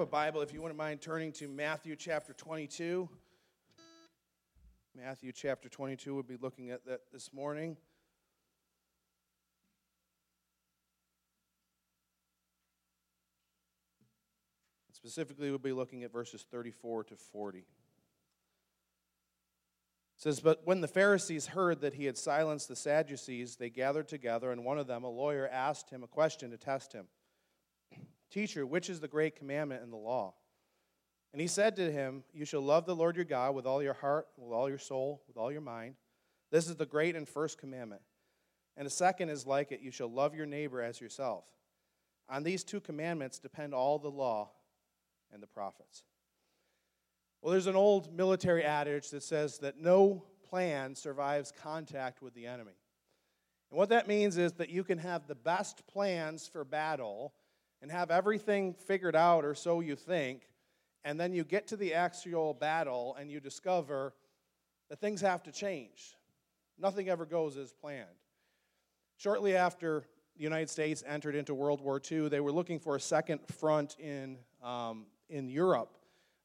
a Bible, if you wouldn't mind turning to Matthew chapter 22. Matthew chapter 22, we'll be looking at that this morning. Specifically, we'll be looking at verses 34 to 40. It says, But when the Pharisees heard that he had silenced the Sadducees, they gathered together, and one of them, a lawyer, asked him a question to test him. Teacher, which is the great commandment in the law? And he said to him, You shall love the Lord your God with all your heart, with all your soul, with all your mind. This is the great and first commandment. And the second is like it you shall love your neighbor as yourself. On these two commandments depend all the law and the prophets. Well, there's an old military adage that says that no plan survives contact with the enemy. And what that means is that you can have the best plans for battle and have everything figured out, or so you think, and then you get to the actual battle and you discover that things have to change. Nothing ever goes as planned. Shortly after the United States entered into World War II, they were looking for a second front in, um, in Europe.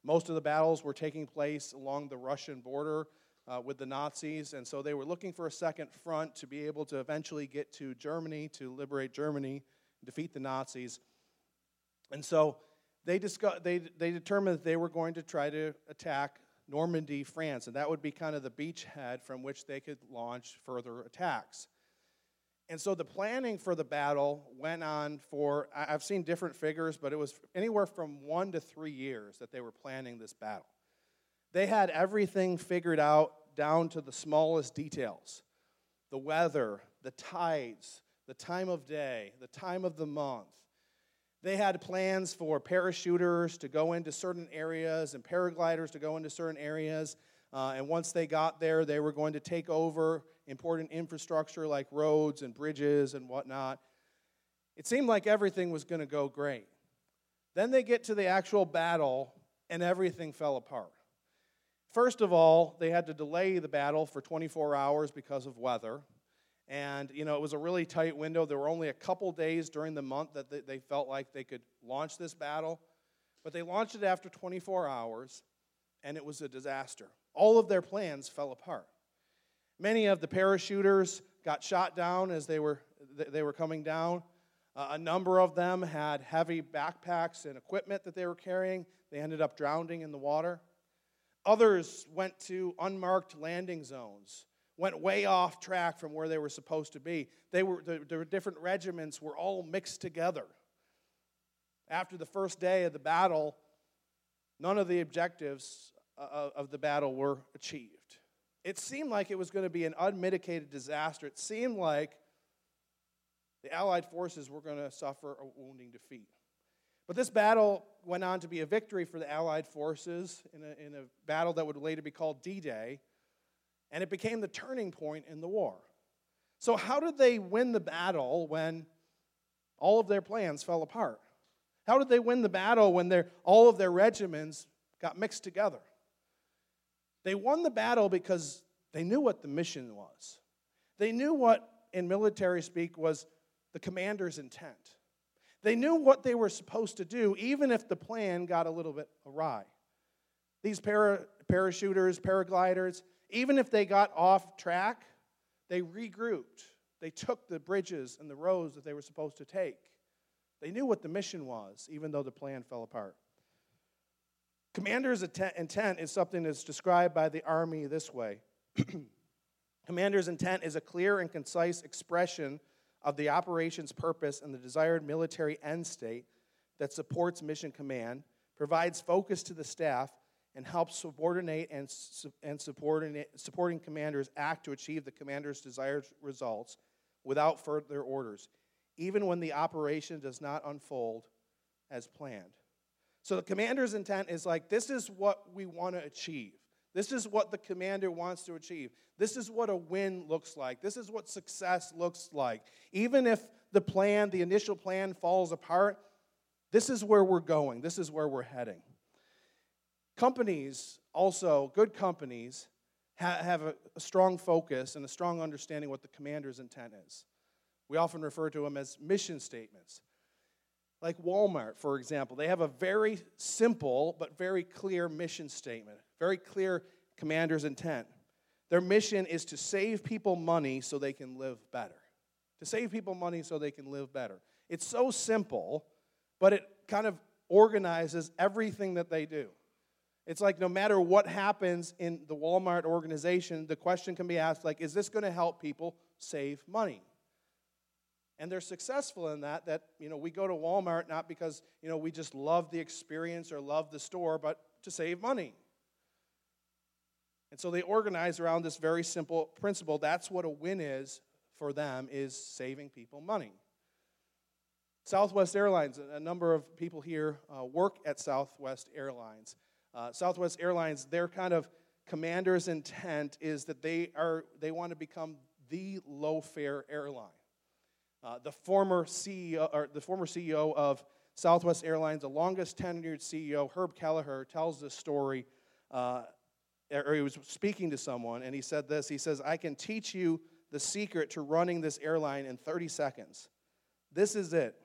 Most of the battles were taking place along the Russian border uh, with the Nazis, and so they were looking for a second front to be able to eventually get to Germany, to liberate Germany, defeat the Nazis. And so they, discuss, they, they determined that they were going to try to attack Normandy, France, and that would be kind of the beachhead from which they could launch further attacks. And so the planning for the battle went on for, I've seen different figures, but it was anywhere from one to three years that they were planning this battle. They had everything figured out down to the smallest details the weather, the tides, the time of day, the time of the month, they had plans for parachuters to go into certain areas and paragliders to go into certain areas. Uh, and once they got there, they were going to take over important infrastructure like roads and bridges and whatnot. It seemed like everything was going to go great. Then they get to the actual battle, and everything fell apart. First of all, they had to delay the battle for 24 hours because of weather. And, you know, it was a really tight window. There were only a couple days during the month that they felt like they could launch this battle. But they launched it after 24 hours, and it was a disaster. All of their plans fell apart. Many of the parachuters got shot down as they were, they were coming down. Uh, a number of them had heavy backpacks and equipment that they were carrying. They ended up drowning in the water. Others went to unmarked landing zones went way off track from where they were supposed to be. They were, the, the different regiments were all mixed together. After the first day of the battle, none of the objectives uh, of the battle were achieved. It seemed like it was going to be an unmitigated disaster. It seemed like the Allied forces were going to suffer a wounding defeat. But this battle went on to be a victory for the Allied forces in a, in a battle that would later be called D Day and it became the turning point in the war. So, how did they win the battle when all of their plans fell apart? How did they win the battle when all of their regiments got mixed together? They won the battle because they knew what the mission was. They knew what, in military speak, was the commander's intent. They knew what they were supposed to do, even if the plan got a little bit awry. These para, parachuters, paragliders, even if they got off track, they regrouped. They took the bridges and the roads that they were supposed to take. They knew what the mission was, even though the plan fell apart. Commander's intent is something that's described by the Army this way Commander's intent is a clear and concise expression of the operation's purpose and the desired military end state that supports mission command, provides focus to the staff, and helps subordinate and, and subordinate, supporting commanders act to achieve the commander's desired results without further orders, even when the operation does not unfold as planned. So the commander's intent is like, this is what we want to achieve. This is what the commander wants to achieve. This is what a win looks like. This is what success looks like. Even if the plan, the initial plan, falls apart, this is where we're going. This is where we're heading. Companies, also, good companies, ha- have a, a strong focus and a strong understanding what the commander's intent is. We often refer to them as mission statements. Like Walmart, for example, they have a very simple but very clear mission statement, very clear commander's intent. Their mission is to save people money so they can live better. To save people money so they can live better. It's so simple, but it kind of organizes everything that they do. It's like no matter what happens in the Walmart organization, the question can be asked like, is this going to help people save money? And they're successful in that, that, you know, we go to Walmart not because, you know, we just love the experience or love the store, but to save money. And so they organize around this very simple principle. That's what a win is for them, is saving people money. Southwest Airlines, a number of people here uh, work at Southwest Airlines. Uh, Southwest Airlines, their kind of commander's intent is that they are they want to become the low fare airline. Uh, the former CEO or the former CEO of Southwest Airlines, the longest tenured CEO, Herb Kelleher, tells this story. Uh, or he was speaking to someone, and he said this. He says, "I can teach you the secret to running this airline in 30 seconds. This is it.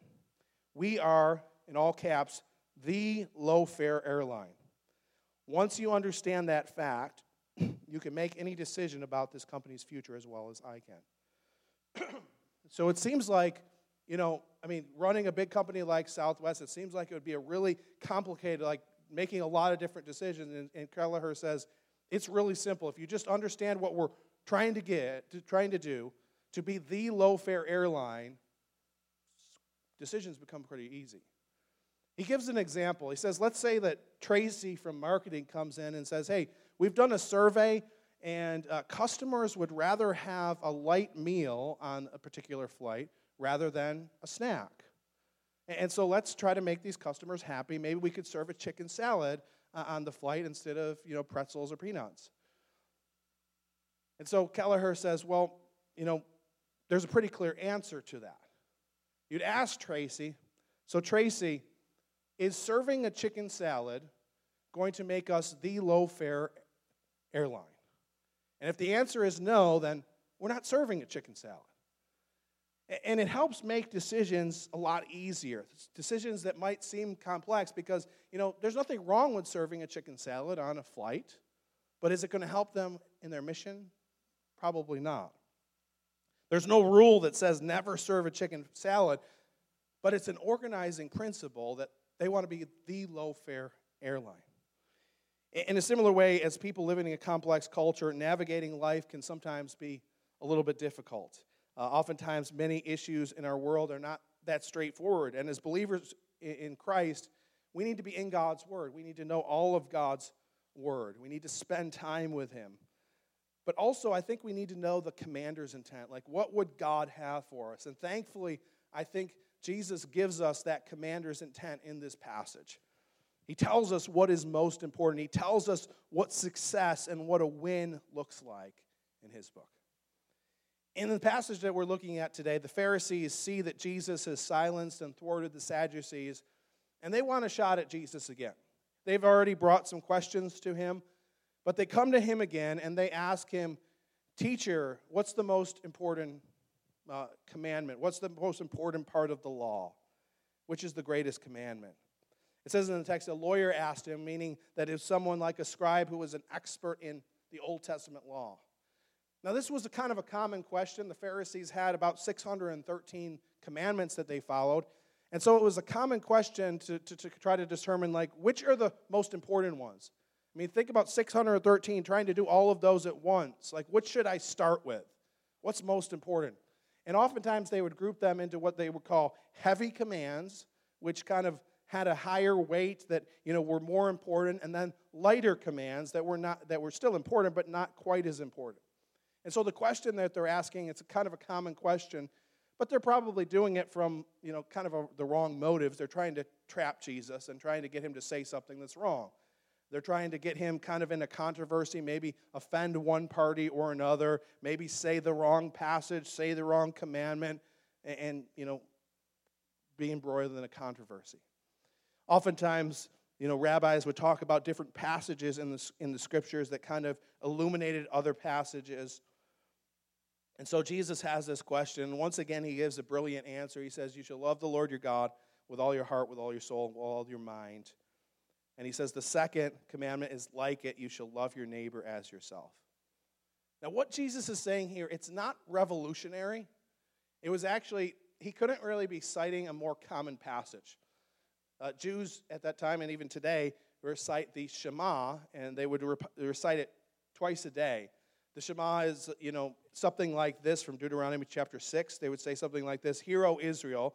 We are, in all caps, the low fare airline. Once you understand that fact, you can make any decision about this company's future as well as I can. so it seems like, you know, I mean, running a big company like Southwest, it seems like it would be a really complicated, like making a lot of different decisions. And, and Kelleher says it's really simple. If you just understand what we're trying to get, to, trying to do, to be the low fare airline, decisions become pretty easy. He gives an example. He says, let's say that Tracy from marketing comes in and says, hey, we've done a survey and uh, customers would rather have a light meal on a particular flight rather than a snack. And so let's try to make these customers happy. Maybe we could serve a chicken salad uh, on the flight instead of, you know, pretzels or peanuts. And so Kelleher says, well, you know, there's a pretty clear answer to that. You'd ask Tracy, so Tracy, is serving a chicken salad going to make us the low fare airline? And if the answer is no, then we're not serving a chicken salad. And it helps make decisions a lot easier. Decisions that might seem complex because, you know, there's nothing wrong with serving a chicken salad on a flight, but is it going to help them in their mission? Probably not. There's no rule that says never serve a chicken salad, but it's an organizing principle that they want to be the low fare airline. In a similar way, as people living in a complex culture, navigating life can sometimes be a little bit difficult. Uh, oftentimes, many issues in our world are not that straightforward. And as believers in Christ, we need to be in God's Word. We need to know all of God's Word. We need to spend time with Him. But also, I think we need to know the commander's intent. Like, what would God have for us? And thankfully, I think Jesus gives us that commander's intent in this passage. He tells us what is most important. He tells us what success and what a win looks like in his book. In the passage that we're looking at today, the Pharisees see that Jesus has silenced and thwarted the Sadducees, and they want a shot at Jesus again. They've already brought some questions to him, but they come to him again and they ask him, Teacher, what's the most important uh, commandment? What's the most important part of the law? Which is the greatest commandment? It says in the text, a lawyer asked him, meaning that if someone like a scribe who was an expert in the Old Testament law. Now, this was a kind of a common question. The Pharisees had about 613 commandments that they followed. And so it was a common question to, to, to, try to determine, like, which are the most important ones? I mean, think about 613, trying to do all of those at once. Like, which should I start with? What's most important? And oftentimes they would group them into what they would call heavy commands, which kind of had a higher weight that you know were more important, and then lighter commands that were not that were still important but not quite as important. And so the question that they're asking, it's kind of a common question, but they're probably doing it from you know kind of a, the wrong motives. They're trying to trap Jesus and trying to get him to say something that's wrong. They're trying to get him kind of in a controversy, maybe offend one party or another, maybe say the wrong passage, say the wrong commandment, and, and you know, be embroiled in a controversy. Oftentimes, you know, rabbis would talk about different passages in the, in the scriptures that kind of illuminated other passages. And so Jesus has this question. Once again, he gives a brilliant answer. He says, You shall love the Lord your God with all your heart, with all your soul, with all your mind. And he says the second commandment is like it you shall love your neighbor as yourself. Now, what Jesus is saying here, it's not revolutionary. It was actually, he couldn't really be citing a more common passage. Uh, Jews at that time and even today recite the Shema, and they would recite it twice a day. The Shema is, you know, something like this from Deuteronomy chapter 6. They would say something like this Hear, O Israel,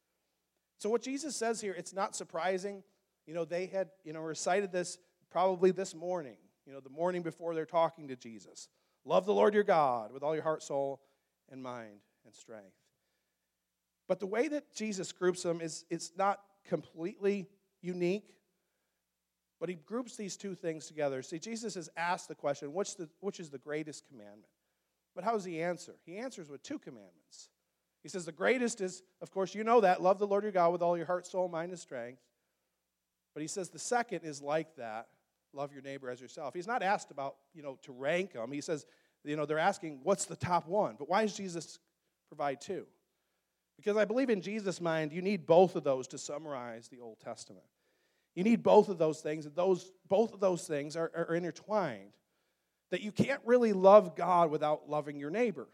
So what Jesus says here, it's not surprising. You know, they had, you know, recited this probably this morning, you know, the morning before they're talking to Jesus. Love the Lord your God with all your heart, soul, and mind and strength. But the way that Jesus groups them is it's not completely unique, but he groups these two things together. See, Jesus has asked the question, which, the, which is the greatest commandment? But how does he answer? He answers with two commandments. He says, The greatest is, of course, you know that, love the Lord your God with all your heart, soul, mind, and strength. But he says the second is like that, love your neighbor as yourself. He's not asked about, you know, to rank them. He says, you know, they're asking, what's the top one? But why does Jesus provide two? Because I believe in Jesus' mind, you need both of those to summarize the Old Testament. You need both of those things, and those, both of those things are, are intertwined that you can't really love God without loving your neighbor.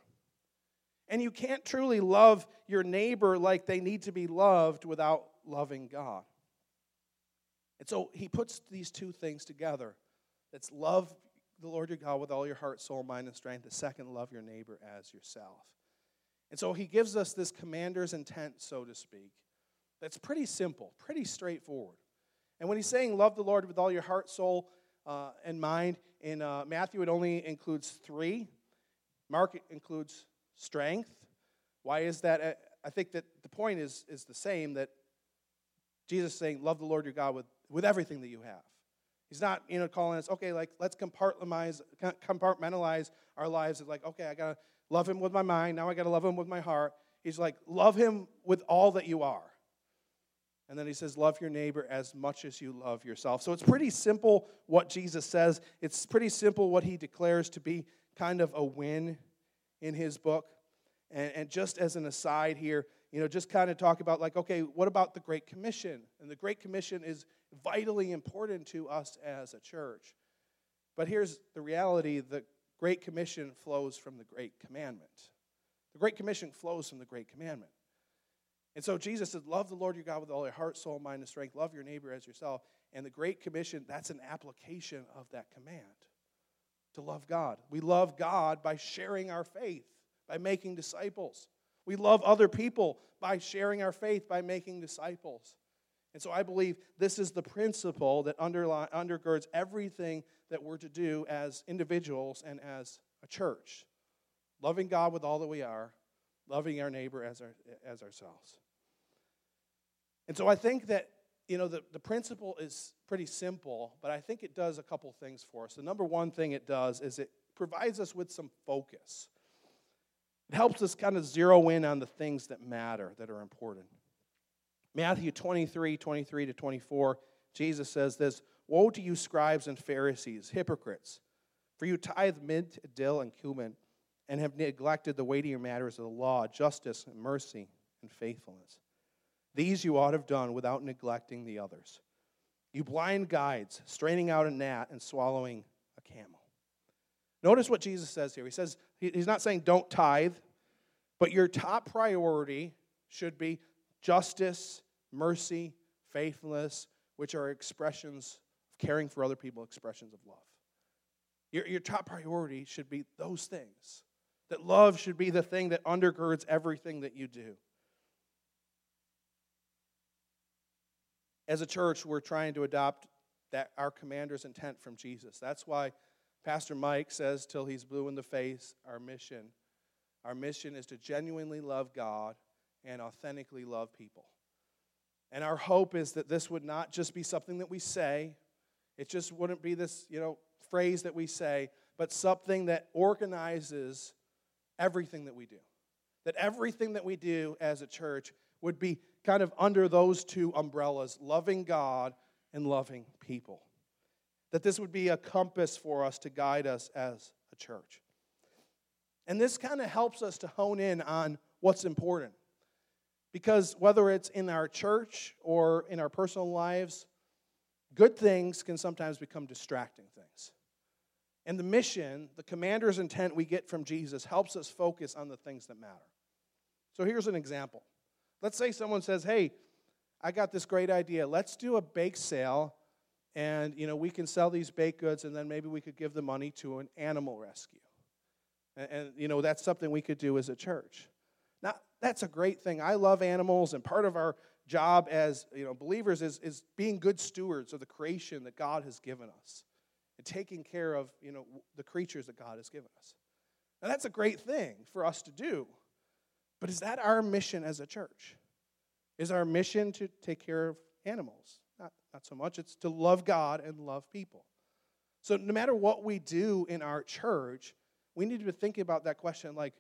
And you can't truly love your neighbor like they need to be loved without loving God. And so he puts these two things together. That's love the Lord your God with all your heart, soul, mind, and strength. The second, love your neighbor as yourself. And so he gives us this commander's intent, so to speak, that's pretty simple, pretty straightforward. And when he's saying love the Lord with all your heart, soul, uh, and mind. In uh, Matthew, it only includes three. Mark includes strength. Why is that? Uh, I think that the point is, is the same that Jesus is saying, Love the Lord your God with, with everything that you have. He's not, you know, calling us, okay, like, let's compartmentalize, compartmentalize our lives. It's like, okay, I got to love him with my mind. Now I got to love him with my heart. He's like, love him with all that you are. And then he says, Love your neighbor as much as you love yourself. So it's pretty simple what Jesus says. It's pretty simple what he declares to be kind of a win in his book. And, and just as an aside here, you know, just kind of talk about, like, okay, what about the Great Commission? And the Great Commission is vitally important to us as a church. But here's the reality the Great Commission flows from the Great Commandment. The Great Commission flows from the Great Commandment. And so Jesus said, Love the Lord your God with all your heart, soul, mind, and strength. Love your neighbor as yourself. And the Great Commission, that's an application of that command to love God. We love God by sharing our faith, by making disciples. We love other people by sharing our faith, by making disciples. And so I believe this is the principle that underlie, undergirds everything that we're to do as individuals and as a church. Loving God with all that we are, loving our neighbor as, our, as ourselves. And so I think that, you know, the, the principle is pretty simple, but I think it does a couple things for us. The number one thing it does is it provides us with some focus. It helps us kind of zero in on the things that matter, that are important. Matthew 23, 23 to 24, Jesus says this Woe to you, scribes and Pharisees, hypocrites! For you tithe mint, dill, and cumin, and have neglected the weightier matters of the law, justice, and mercy, and faithfulness. These you ought to have done without neglecting the others. You blind guides, straining out a gnat and swallowing a camel. Notice what Jesus says here. He says, He's not saying don't tithe, but your top priority should be justice, mercy, faithfulness, which are expressions of caring for other people, expressions of love. Your, your top priority should be those things. That love should be the thing that undergirds everything that you do. As a church, we're trying to adopt that our commander's intent from Jesus. That's why Pastor Mike says, till he's blue in the face, our mission. Our mission is to genuinely love God and authentically love people. And our hope is that this would not just be something that we say, it just wouldn't be this, you know, phrase that we say, but something that organizes everything that we do. That everything that we do as a church would be kind of under those two umbrellas loving God and loving people. That this would be a compass for us to guide us as a church. And this kind of helps us to hone in on what's important. Because whether it's in our church or in our personal lives, good things can sometimes become distracting things. And the mission, the commander's intent we get from Jesus, helps us focus on the things that matter. So here's an example. Let's say someone says, Hey, I got this great idea. Let's do a bake sale, and you know, we can sell these baked goods, and then maybe we could give the money to an animal rescue. And, and you know, that's something we could do as a church. Now, that's a great thing. I love animals, and part of our job as you know believers is, is being good stewards of the creation that God has given us and taking care of you know the creatures that God has given us. Now that's a great thing for us to do. But is that our mission as a church? Is our mission to take care of animals? Not, not so much. It's to love God and love people. So no matter what we do in our church, we need to be thinking about that question like,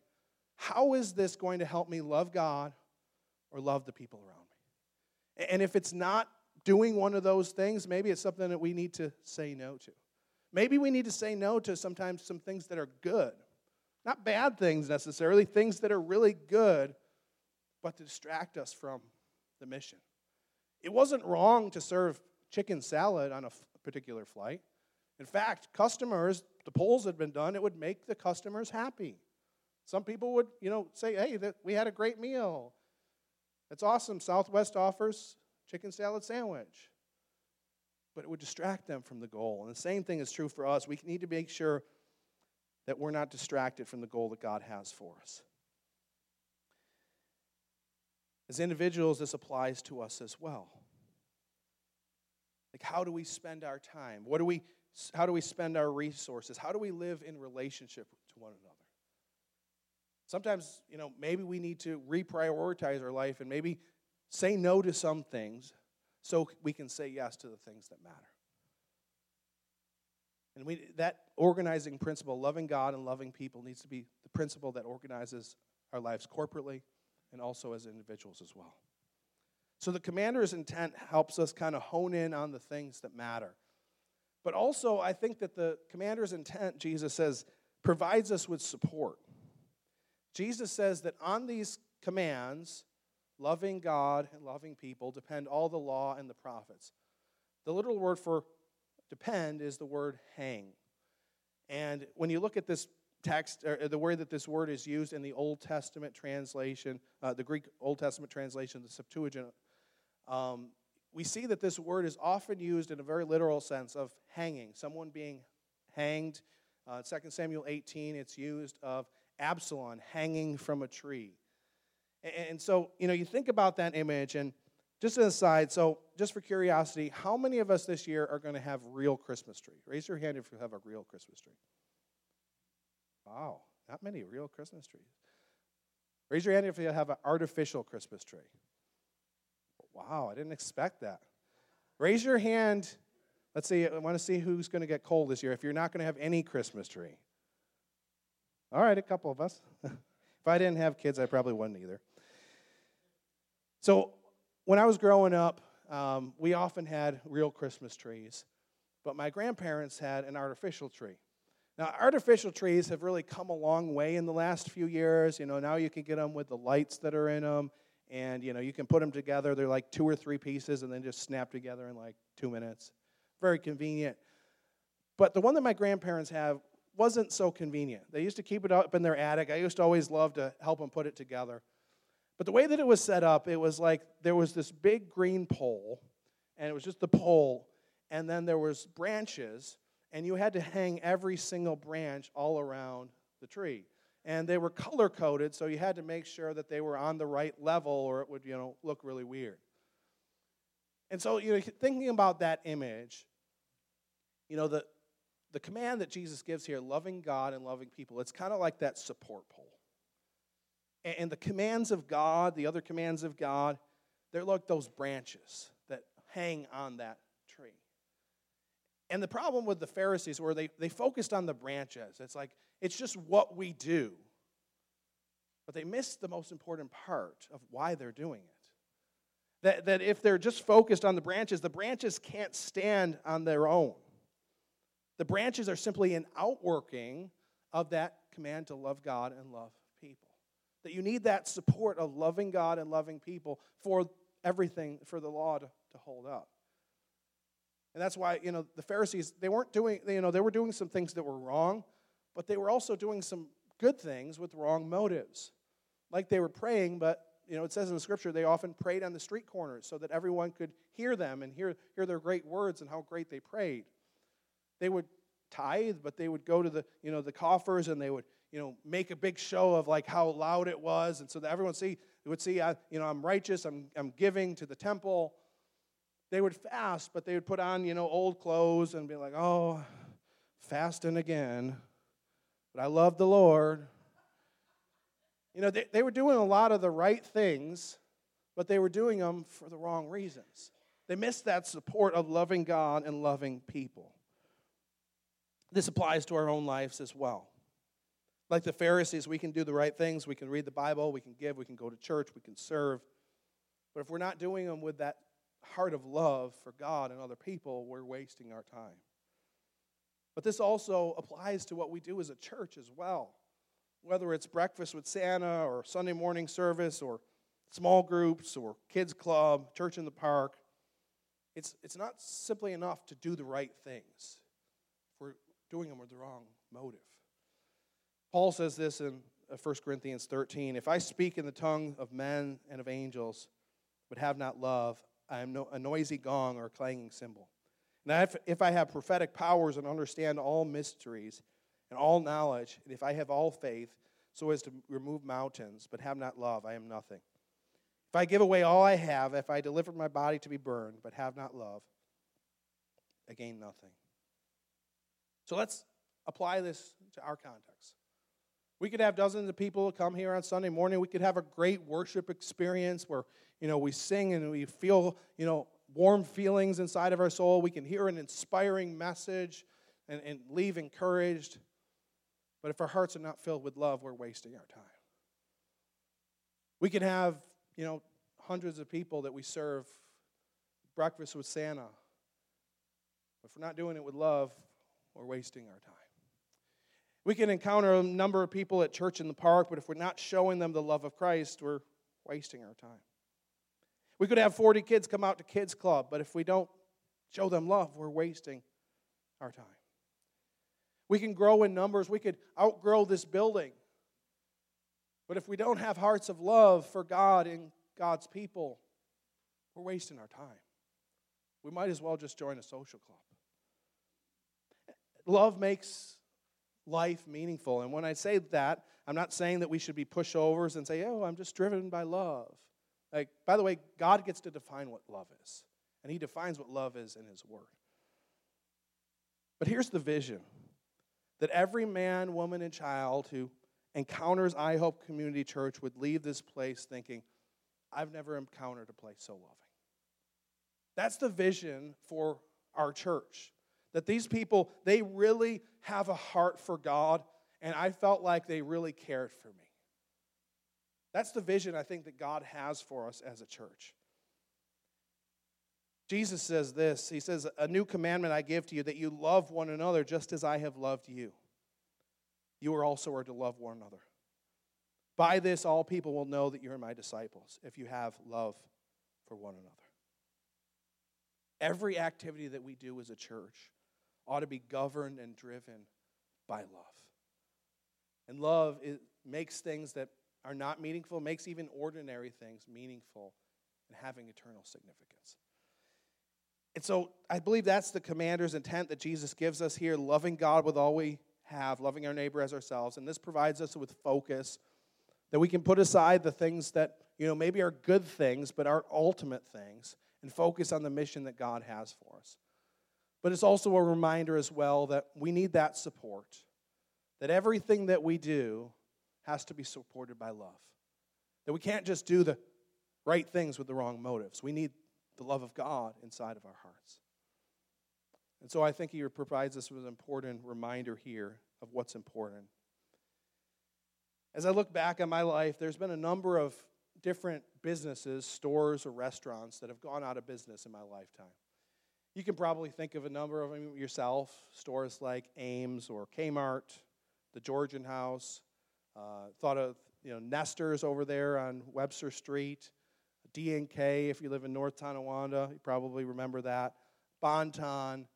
how is this going to help me love God or love the people around me? And if it's not doing one of those things, maybe it's something that we need to say no to. Maybe we need to say no to sometimes some things that are good. Not bad things necessarily, things that are really good, but to distract us from the mission. It wasn't wrong to serve chicken salad on a particular flight. In fact, customers, the polls had been done, it would make the customers happy. Some people would, you know, say, hey, that we had a great meal. That's awesome. Southwest offers chicken salad sandwich. But it would distract them from the goal. And the same thing is true for us. We need to make sure that we're not distracted from the goal that God has for us. As individuals, this applies to us as well. Like, how do we spend our time? What do we, how do we spend our resources? How do we live in relationship to one another? Sometimes, you know, maybe we need to reprioritize our life and maybe say no to some things so we can say yes to the things that matter. And we, that organizing principle, loving God and loving people, needs to be the principle that organizes our lives corporately and also as individuals as well. So the commander's intent helps us kind of hone in on the things that matter. But also, I think that the commander's intent, Jesus says, provides us with support. Jesus says that on these commands, loving God and loving people, depend all the law and the prophets. The literal word for depend is the word hang. And when you look at this text, or the way that this word is used in the Old Testament translation, uh, the Greek Old Testament translation, the Septuagint, um, we see that this word is often used in a very literal sense of hanging, someone being hanged. Uh, 2 Samuel 18, it's used of Absalom hanging from a tree. And so, you know, you think about that image, and just an aside, so just for curiosity, how many of us this year are going to have real Christmas tree? Raise your hand if you have a real Christmas tree. Wow, not many real Christmas trees. Raise your hand if you have an artificial Christmas tree. Wow, I didn't expect that. Raise your hand. Let's see, I want to see who's going to get cold this year if you're not going to have any Christmas tree. All right, a couple of us. if I didn't have kids, I probably wouldn't either. So, when I was growing up, um, we often had real Christmas trees, but my grandparents had an artificial tree. Now, artificial trees have really come a long way in the last few years. You know, now you can get them with the lights that are in them, and you know, you can put them together. They're like two or three pieces, and then just snap together in like two minutes. Very convenient. But the one that my grandparents have wasn't so convenient. They used to keep it up in their attic. I used to always love to help them put it together. But the way that it was set up, it was like there was this big green pole, and it was just the pole, and then there was branches, and you had to hang every single branch all around the tree. And they were color coded, so you had to make sure that they were on the right level or it would, you know, look really weird. And so, you know, thinking about that image, you know, the, the command that Jesus gives here, loving God and loving people, it's kind of like that support pole. And the commands of God, the other commands of God, they're like those branches that hang on that tree. And the problem with the Pharisees were they, they focused on the branches. It's like, it's just what we do. But they missed the most important part of why they're doing it. That, that if they're just focused on the branches, the branches can't stand on their own. The branches are simply an outworking of that command to love God and love. That you need that support of loving God and loving people for everything, for the law to, to hold up. And that's why, you know, the Pharisees, they weren't doing, you know, they were doing some things that were wrong, but they were also doing some good things with wrong motives. Like they were praying, but, you know, it says in the scripture they often prayed on the street corners so that everyone could hear them and hear, hear their great words and how great they prayed. They would tithe, but they would go to the, you know, the coffers and they would, you know, make a big show of like how loud it was. And so that everyone see, would see, I, you know, I'm righteous, I'm, I'm giving to the temple they would fast, but they would put on, you know, old clothes and be like, oh, fasting again. But I love the Lord. You know, they, they were doing a lot of the right things, but they were doing them for the wrong reasons. They missed that support of loving God and loving people. This applies to our own lives as well. Like the Pharisees, we can do the right things. We can read the Bible, we can give, we can go to church, we can serve. But if we're not doing them with that heart of love for God and other people, we're wasting our time. But this also applies to what we do as a church as well. Whether it's breakfast with Santa or Sunday morning service or small groups or kids club, church in the park, it's, it's not simply enough to do the right things we're doing them with the wrong motive. Paul says this in 1 uh, Corinthians 13 If I speak in the tongue of men and of angels, but have not love, I am no, a noisy gong or a clanging cymbal. Now, if, if I have prophetic powers and understand all mysteries and all knowledge, and if I have all faith so as to remove mountains, but have not love, I am nothing. If I give away all I have, if I deliver my body to be burned, but have not love, I gain nothing. So let's apply this to our context. We could have dozens of people come here on Sunday morning. We could have a great worship experience where you know, we sing and we feel, you know, warm feelings inside of our soul. We can hear an inspiring message and, and leave encouraged. But if our hearts are not filled with love, we're wasting our time. We can have, you know, hundreds of people that we serve breakfast with Santa. But if we're not doing it with love, we're wasting our time. We can encounter a number of people at church in the park, but if we're not showing them the love of Christ, we're wasting our time. We could have 40 kids come out to Kids Club, but if we don't show them love, we're wasting our time. We can grow in numbers, we could outgrow this building. But if we don't have hearts of love for God and God's people, we're wasting our time. We might as well just join a social club. Love makes life meaningful. And when I say that, I'm not saying that we should be pushovers and say, oh, I'm just driven by love. Like, by the way, God gets to define what love is, and He defines what love is in His Word. But here's the vision that every man, woman, and child who encounters iHope Community Church would leave this place thinking, I've never encountered a place so loving. That's the vision for our church. That these people, they really have a heart for God, and I felt like they really cared for me. That's the vision I think that God has for us as a church. Jesus says this He says, A new commandment I give to you, that you love one another just as I have loved you. You are also are to love one another. By this, all people will know that you're my disciples, if you have love for one another. Every activity that we do as a church ought to be governed and driven by love. And love makes things that are not meaningful makes even ordinary things meaningful and having eternal significance. And so I believe that's the commander's intent that Jesus gives us here loving God with all we have, loving our neighbor as ourselves. And this provides us with focus that we can put aside the things that, you know, maybe are good things but aren't ultimate things and focus on the mission that God has for us. But it's also a reminder as well that we need that support, that everything that we do has to be supported by love. That we can't just do the right things with the wrong motives. We need the love of God inside of our hearts. And so I think he provides us with an important reminder here of what's important. As I look back on my life, there's been a number of different businesses, stores, or restaurants that have gone out of business in my lifetime. You can probably think of a number of them yourself stores like Ames or Kmart, the Georgian House. Uh, thought of you know Nesters over there on Webster Street, D&K if you live in North Tonawanda, you probably remember that. Bon-Ton.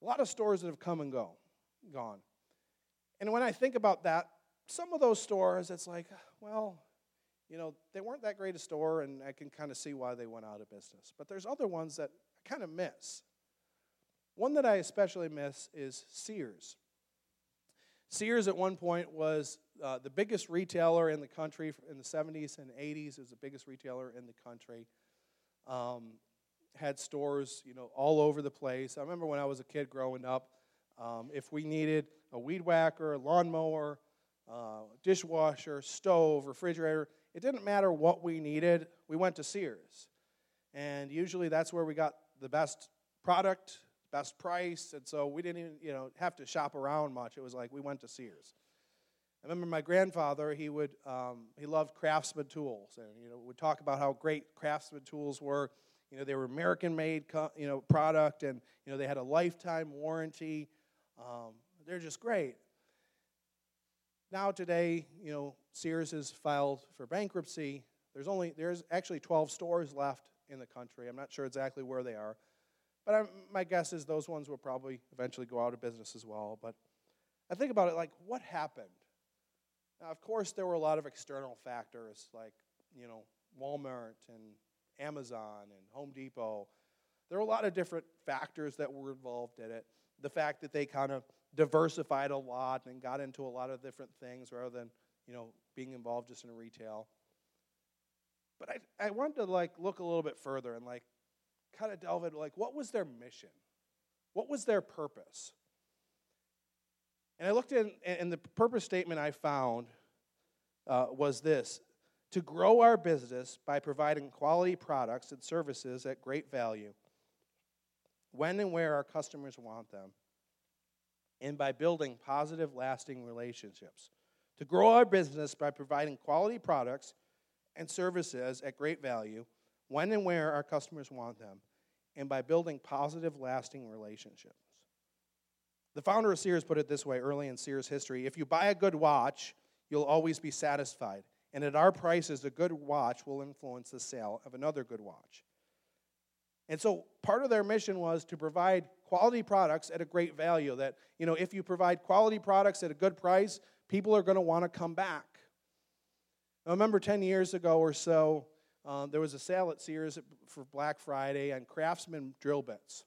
A lot of stores that have come and go, gone. And when I think about that, some of those stores, it's like, well, you know, they weren't that great a store, and I can kind of see why they went out of business. But there's other ones that kind of miss. One that I especially miss is Sears. Sears at one point was uh, the biggest retailer in the country in the 70s and 80s. It was the biggest retailer in the country. Um, had stores, you know, all over the place. I remember when I was a kid growing up, um, if we needed a weed whacker, a lawnmower, uh, dishwasher, stove, refrigerator, it didn't matter what we needed. We went to Sears, and usually that's where we got the best product, best price, and so we didn't even you know have to shop around much. It was like we went to Sears. I remember my grandfather; he would um, he loved Craftsman tools, and you know would talk about how great Craftsman tools were. You know they were American-made you know product, and you know they had a lifetime warranty. Um, they're just great. Now today, you know Sears has filed for bankruptcy. There's only there's actually 12 stores left in the country. I'm not sure exactly where they are. But I'm, my guess is those ones will probably eventually go out of business as well. But I think about it like, what happened? Now, of course, there were a lot of external factors like, you know, Walmart and Amazon and Home Depot. There were a lot of different factors that were involved in it. The fact that they kind of diversified a lot and got into a lot of different things rather than, you know, being involved just in retail. But I, I wanted to like look a little bit further and like kind of delve into like what was their mission? What was their purpose? And I looked in, and the purpose statement I found uh, was this to grow our business by providing quality products and services at great value when and where our customers want them, and by building positive, lasting relationships. To grow our business by providing quality products and services at great value when and where our customers want them, and by building positive, lasting relationships. The founder of Sears put it this way early in Sears history if you buy a good watch, you'll always be satisfied. And at our prices, a good watch will influence the sale of another good watch. And so part of their mission was to provide quality products at a great value. That, you know, if you provide quality products at a good price, people are going to want to come back. I remember 10 years ago or so, um, there was a sale at Sears for Black Friday on Craftsman drill bits.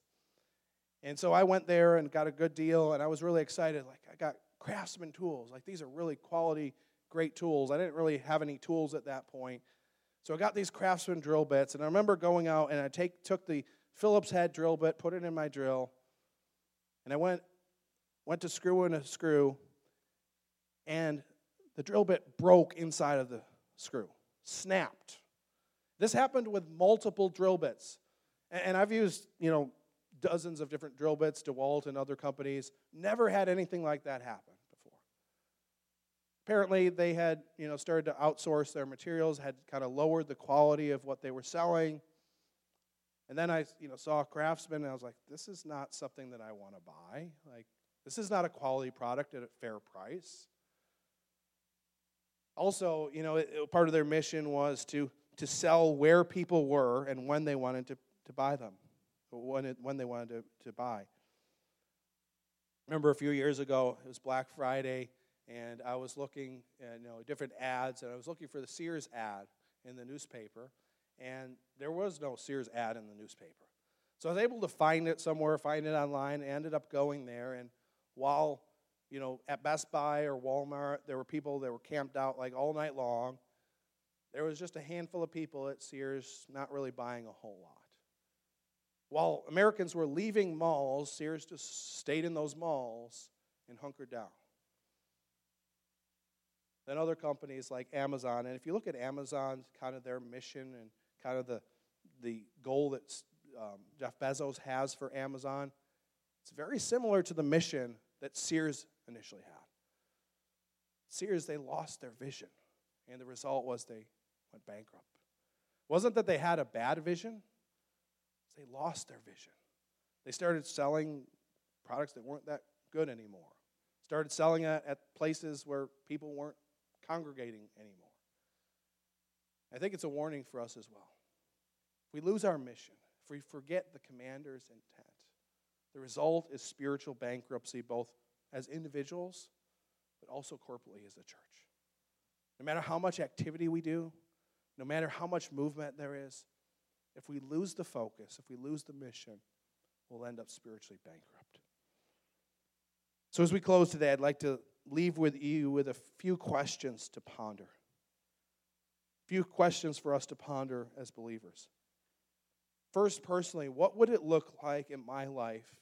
And so I went there and got a good deal, and I was really excited. Like, I got Craftsman tools. Like, these are really quality, great tools. I didn't really have any tools at that point. So I got these Craftsman drill bits, and I remember going out and I take, took the Phillips head drill bit, put it in my drill, and I went, went to screw in a screw, and the drill bit broke inside of the screw, snapped. This happened with multiple drill bits. And I've used, you know, dozens of different drill bits, DeWalt and other companies. Never had anything like that happen before. Apparently, they had, you know, started to outsource their materials, had kind of lowered the quality of what they were selling. And then I, you know, saw a Craftsman, and I was like, this is not something that I want to buy. Like, this is not a quality product at a fair price. Also, you know, it, part of their mission was to to sell where people were and when they wanted to, to buy them, when, it, when they wanted to, to buy. Remember a few years ago, it was Black Friday, and I was looking at you know, different ads, and I was looking for the Sears ad in the newspaper, and there was no Sears ad in the newspaper. So I was able to find it somewhere, find it online, and ended up going there, and while you know, at Best Buy or Walmart, there were people that were camped out like all night long there was just a handful of people at Sears not really buying a whole lot. While Americans were leaving malls, Sears just stayed in those malls and hunkered down. than other companies like Amazon. And if you look at Amazon, kind of their mission and kind of the, the goal that um, Jeff Bezos has for Amazon, it's very similar to the mission that Sears initially had. Sears, they lost their vision, and the result was they went bankrupt. It wasn't that they had a bad vision, they lost their vision. They started selling products that weren't that good anymore. Started selling at, at places where people weren't congregating anymore. I think it's a warning for us as well. If we lose our mission, if we forget the commander's intent, the result is spiritual bankruptcy, both as individuals, but also corporately as a church. No matter how much activity we do, no matter how much movement there is, if we lose the focus, if we lose the mission, we'll end up spiritually bankrupt. So, as we close today, I'd like to leave with you with a few questions to ponder. A few questions for us to ponder as believers. First, personally, what would it look like in my life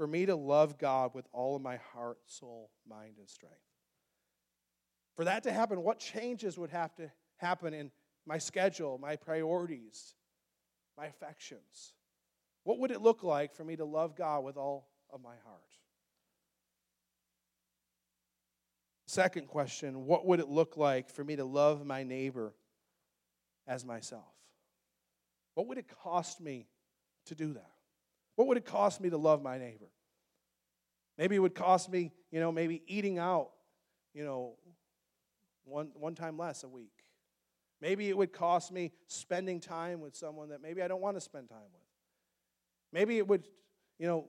for me to love God with all of my heart, soul, mind, and strength? For that to happen, what changes would have to happen in my schedule, my priorities, my affections? What would it look like for me to love God with all of my heart? Second question What would it look like for me to love my neighbor as myself? What would it cost me to do that? What would it cost me to love my neighbor? Maybe it would cost me, you know, maybe eating out, you know, one, one time less a week. Maybe it would cost me spending time with someone that maybe I don't want to spend time with. Maybe it would, you know,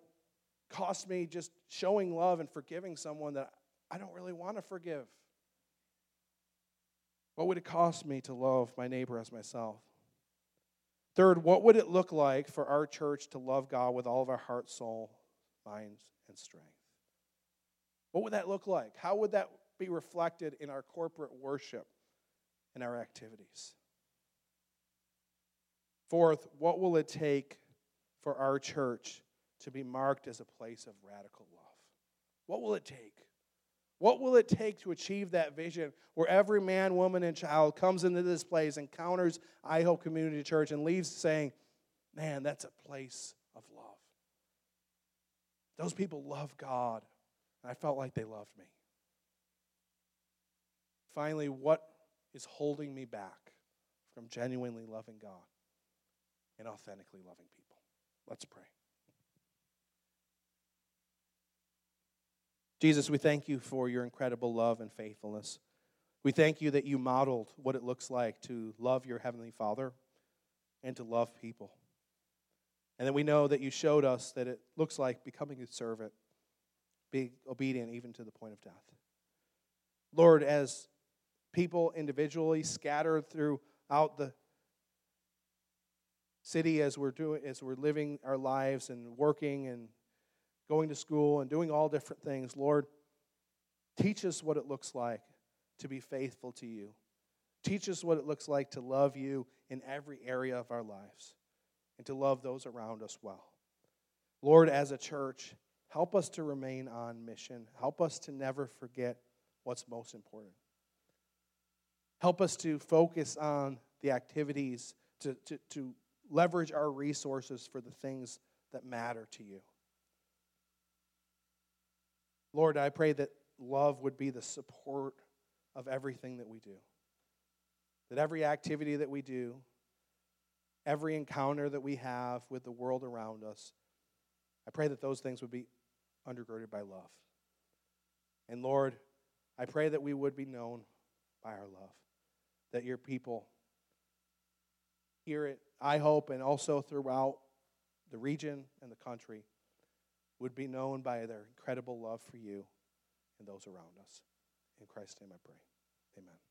cost me just showing love and forgiving someone that I don't really want to forgive. What would it cost me to love my neighbor as myself? Third, what would it look like for our church to love God with all of our heart, soul, mind, and strength? What would that look like? How would that be reflected in our corporate worship and our activities? Fourth, what will it take for our church to be marked as a place of radical love? What will it take? What will it take to achieve that vision where every man, woman, and child comes into this place, encounters iHope Community Church, and leaves saying, Man, that's a place of love. Those people love God, and I felt like they loved me. Finally, what is holding me back from genuinely loving God and authentically loving people? Let's pray. Jesus, we thank you for your incredible love and faithfulness. We thank you that you modeled what it looks like to love your Heavenly Father and to love people. And then we know that you showed us that it looks like becoming a servant, being obedient even to the point of death. Lord, as people individually scattered throughout the city as we're doing as we're living our lives and working and going to school and doing all different things lord teach us what it looks like to be faithful to you. Teach us what it looks like to love you in every area of our lives and to love those around us well. Lord as a church help us to remain on mission. Help us to never forget what's most important. Help us to focus on the activities to, to, to leverage our resources for the things that matter to you. Lord, I pray that love would be the support of everything that we do. That every activity that we do, every encounter that we have with the world around us, I pray that those things would be undergirded by love. And Lord, I pray that we would be known by our love, that your people hear it, iHope and also throughout the region and the country would be known by their incredible love for you and those around us. In Christ's name I pray. Amen.